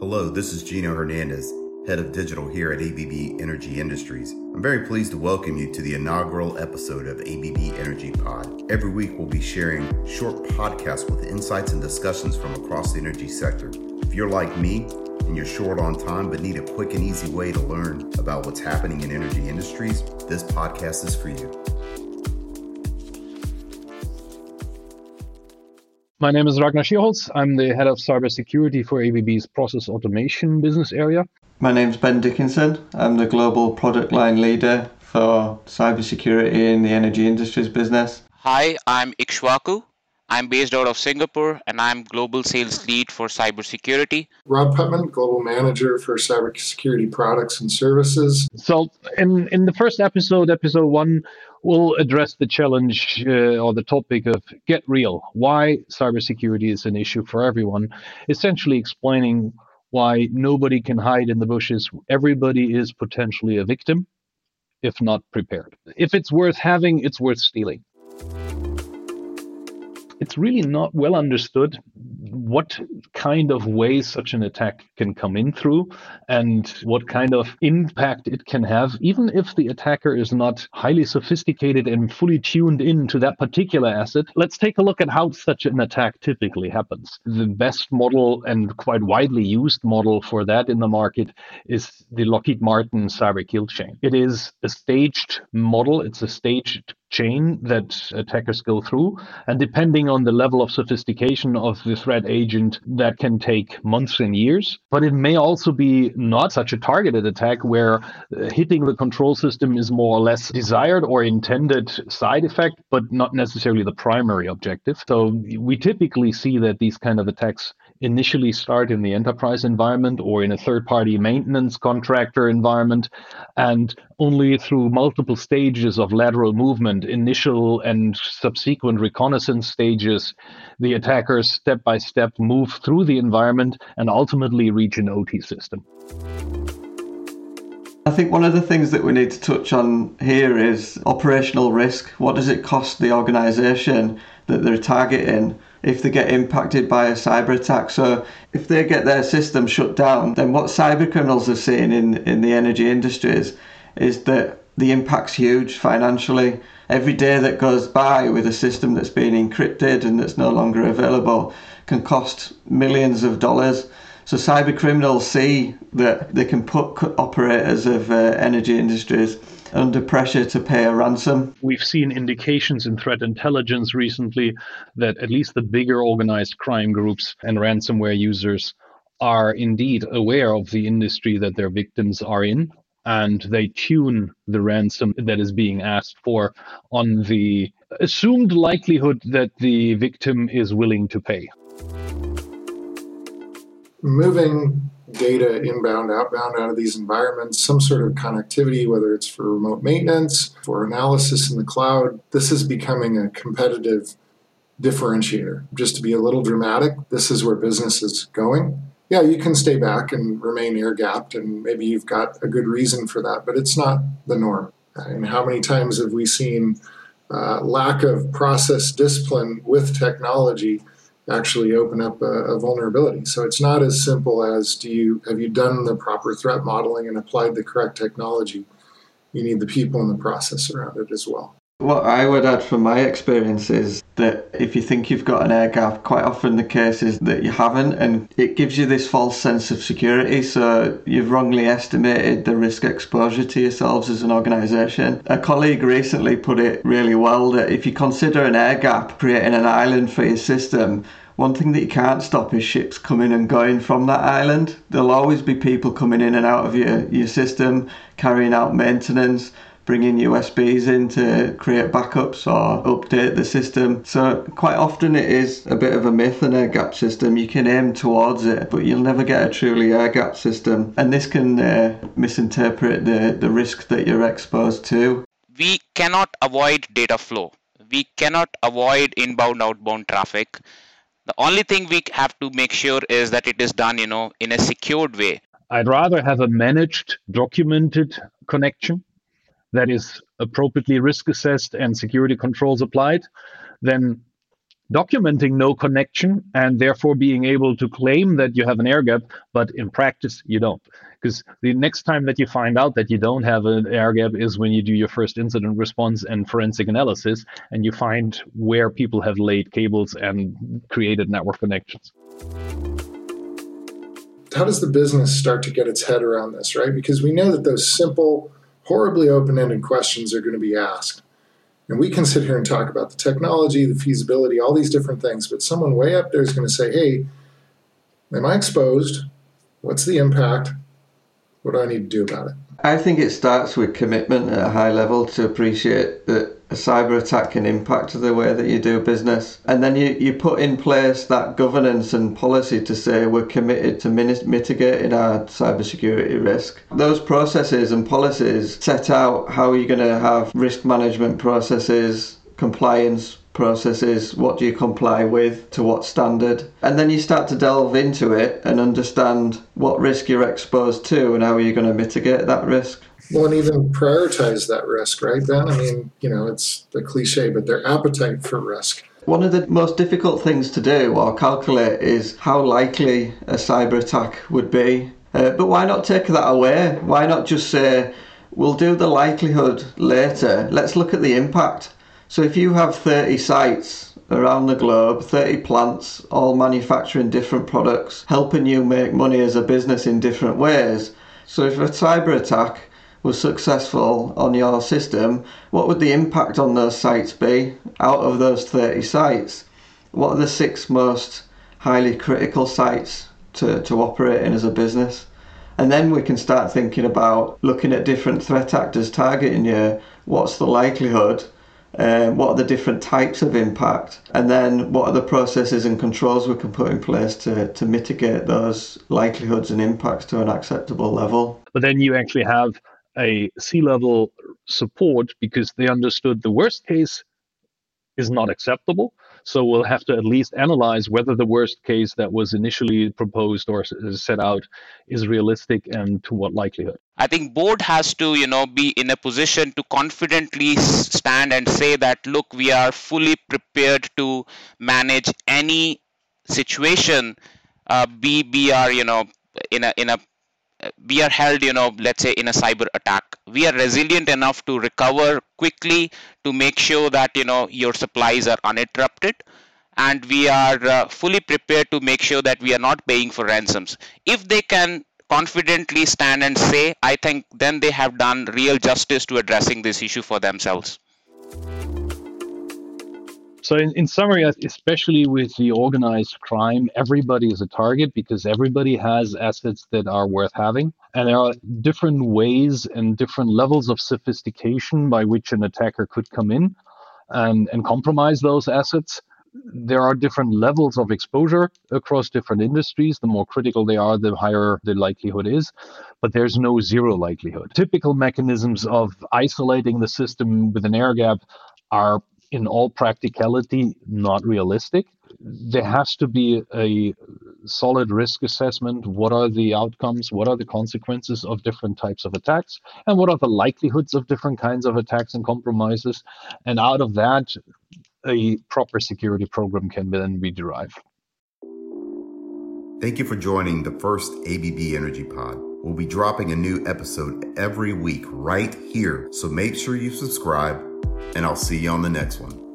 Hello, this is Gino Hernandez, head of digital here at ABB Energy Industries. I'm very pleased to welcome you to the inaugural episode of ABB Energy Pod. Every week, we'll be sharing short podcasts with insights and discussions from across the energy sector. If you're like me and you're short on time but need a quick and easy way to learn about what's happening in energy industries, this podcast is for you. My name is Ragnar Schierholz. I'm the head of cybersecurity for ABB's process automation business area. My name's Ben Dickinson. I'm the global product line leader for cybersecurity in the energy industries business. Hi, I'm Ikshwaku. I'm based out of Singapore and I'm global sales lead for cybersecurity. Rob Putman, global manager for cybersecurity products and services. So, in in the first episode, episode one, we'll address the challenge uh, or the topic of get real. Why cybersecurity is an issue for everyone. Essentially, explaining why nobody can hide in the bushes. Everybody is potentially a victim if not prepared. If it's worth having, it's worth stealing it's really not well understood what kind of ways such an attack can come in through and what kind of impact it can have, even if the attacker is not highly sophisticated and fully tuned in to that particular asset. Let's take a look at how such an attack typically happens. The best model and quite widely used model for that in the market is the Lockheed Martin cyber kill chain. It is a staged model, it's a staged chain that attackers go through. And depending on the level of sophistication of the threat agent, that can take months and years. But it may also be not such a targeted attack where uh, hitting the control system is more or less desired or intended side effect, but not necessarily the primary objective. So we typically see that these kind of attacks initially start in the enterprise environment or in a third party maintenance contractor environment, and only through multiple stages of lateral movement, initial and subsequent reconnaissance stages, the attackers step by step move through the environment and ultimately reach an OT system. I think one of the things that we need to touch on here is operational risk. What does it cost the organisation that they're targeting if they get impacted by a cyber attack. So if they get their system shut down, then what cyber criminals are seeing in, in the energy industries is that the impact's huge financially. Every day that goes by with a system that's been encrypted and that's no longer available can cost millions of dollars. So cyber criminals see that they can put operators of uh, energy industries under pressure to pay a ransom. We've seen indications in threat intelligence recently that at least the bigger organized crime groups and ransomware users are indeed aware of the industry that their victims are in and they tune the ransom that is being asked for on the assumed likelihood that the victim is willing to pay. Moving data inbound, outbound out of these environments, some sort of connectivity, whether it's for remote maintenance, for analysis in the cloud. This is becoming a competitive differentiator. Just to be a little dramatic, this is where business is going. Yeah, you can stay back and remain air gapped, and maybe you've got a good reason for that, but it's not the norm. And how many times have we seen uh, lack of process discipline with technology? Actually open up a, a, vulnerability. So it's not as simple as do you have you done the proper threat modeling and applied the correct technology. You need the people and the process around it as well. What I would add from my experience is that if you think you've got an air gap, quite often the case is that you haven't, and it gives you this false sense of security. So you've wrongly estimated the risk exposure to yourselves as an organisation. A colleague recently put it really well that if you consider an air gap creating an island for your system, one thing that you can't stop is ships coming and going from that island. There'll always be people coming in and out of your, your system, carrying out maintenance bringing USBs in to create backups or update the system. So quite often it is a bit of a myth an air gap system. You can aim towards it, but you'll never get a truly air gap system. And this can uh, misinterpret the, the risk that you're exposed to. We cannot avoid data flow. We cannot avoid inbound outbound traffic. The only thing we have to make sure is that it is done, you know, in a secured way. I'd rather have a managed, documented connection that is appropriately risk assessed and security controls applied, then documenting no connection and therefore being able to claim that you have an air gap, but in practice you don't. Because the next time that you find out that you don't have an air gap is when you do your first incident response and forensic analysis and you find where people have laid cables and created network connections. How does the business start to get its head around this, right? Because we know that those simple, horribly open ended questions are going to be asked. And we can sit here and talk about the technology, the feasibility, all these different things, but someone way up there is going to say, hey, am I exposed? What's the impact? What do I need to do about it? I think it starts with commitment at a high level to appreciate that a cyber attack can impact the way that you do business. And then you, you put in place that governance and policy to say we're committed to mitigating our cybersecurity risk. Those processes and policies set out how you're going to have risk management processes, compliance processes, what do you comply with, to what standard. And then you start to delve into it and understand what risk you're exposed to and how are you going to mitigate that risk. Well, and even prioritize that risk, right, Ben? I mean, you know, it's the cliche, but their appetite for risk. One of the most difficult things to do or calculate is how likely a cyber attack would be. Uh, but why not take that away? Why not just say, we'll do the likelihood later, let's look at the impact. So if you have 30 sites around the globe, 30 plants, all manufacturing different products, helping you make money as a business in different ways. So if a cyber attack was successful on your system, what would the impact on those sites be out of those 30 sites? What are the six most highly critical sites to, to operate in as a business? And then we can start thinking about looking at different threat actors targeting you. What's the likelihood? Um, what are the different types of impact? And then what are the processes and controls we can put in place to, to mitigate those likelihoods and impacts to an acceptable level? But then you actually have a C-level support because they understood the worst case is not acceptable. So we'll have to at least analyze whether the worst case that was initially proposed or set out is realistic and to what likelihood. I think board has to, you know, be in a position to confidently stand and say that, look, we are fully prepared to manage any situation. Uh, be you know, in a in a we are held you know let's say in a cyber attack. We are resilient enough to recover quickly to make sure that you know your supplies are uninterrupted. And we are uh, fully prepared to make sure that we are not paying for ransoms. If they can confidently stand and say i think then they have done real justice to addressing this issue for themselves so, in, in summary, uh, especially with the organized crime, everybody is a target because everybody has assets that are worth having. And there are different ways and different levels of sophistication by which an attacker could come in and, and compromise those assets. There are different levels of exposure across different industries. The more critical they are, the higher the likelihood is. But there's no zero likelihood. Typical mechanisms of isolating the system with an air gap are in all practicality not realistic. There has to be a solid risk assessment. What are the outcomes? What are the consequences of different types of attacks? And what are the likelihoods of different kinds of attacks and compromises? And out of that, a proper security program can then be derived. Thank you for joining the first ABB Energy Pod. We'll be dropping a new episode every week right here, so make sure you subscribe and I'll see you on the next one.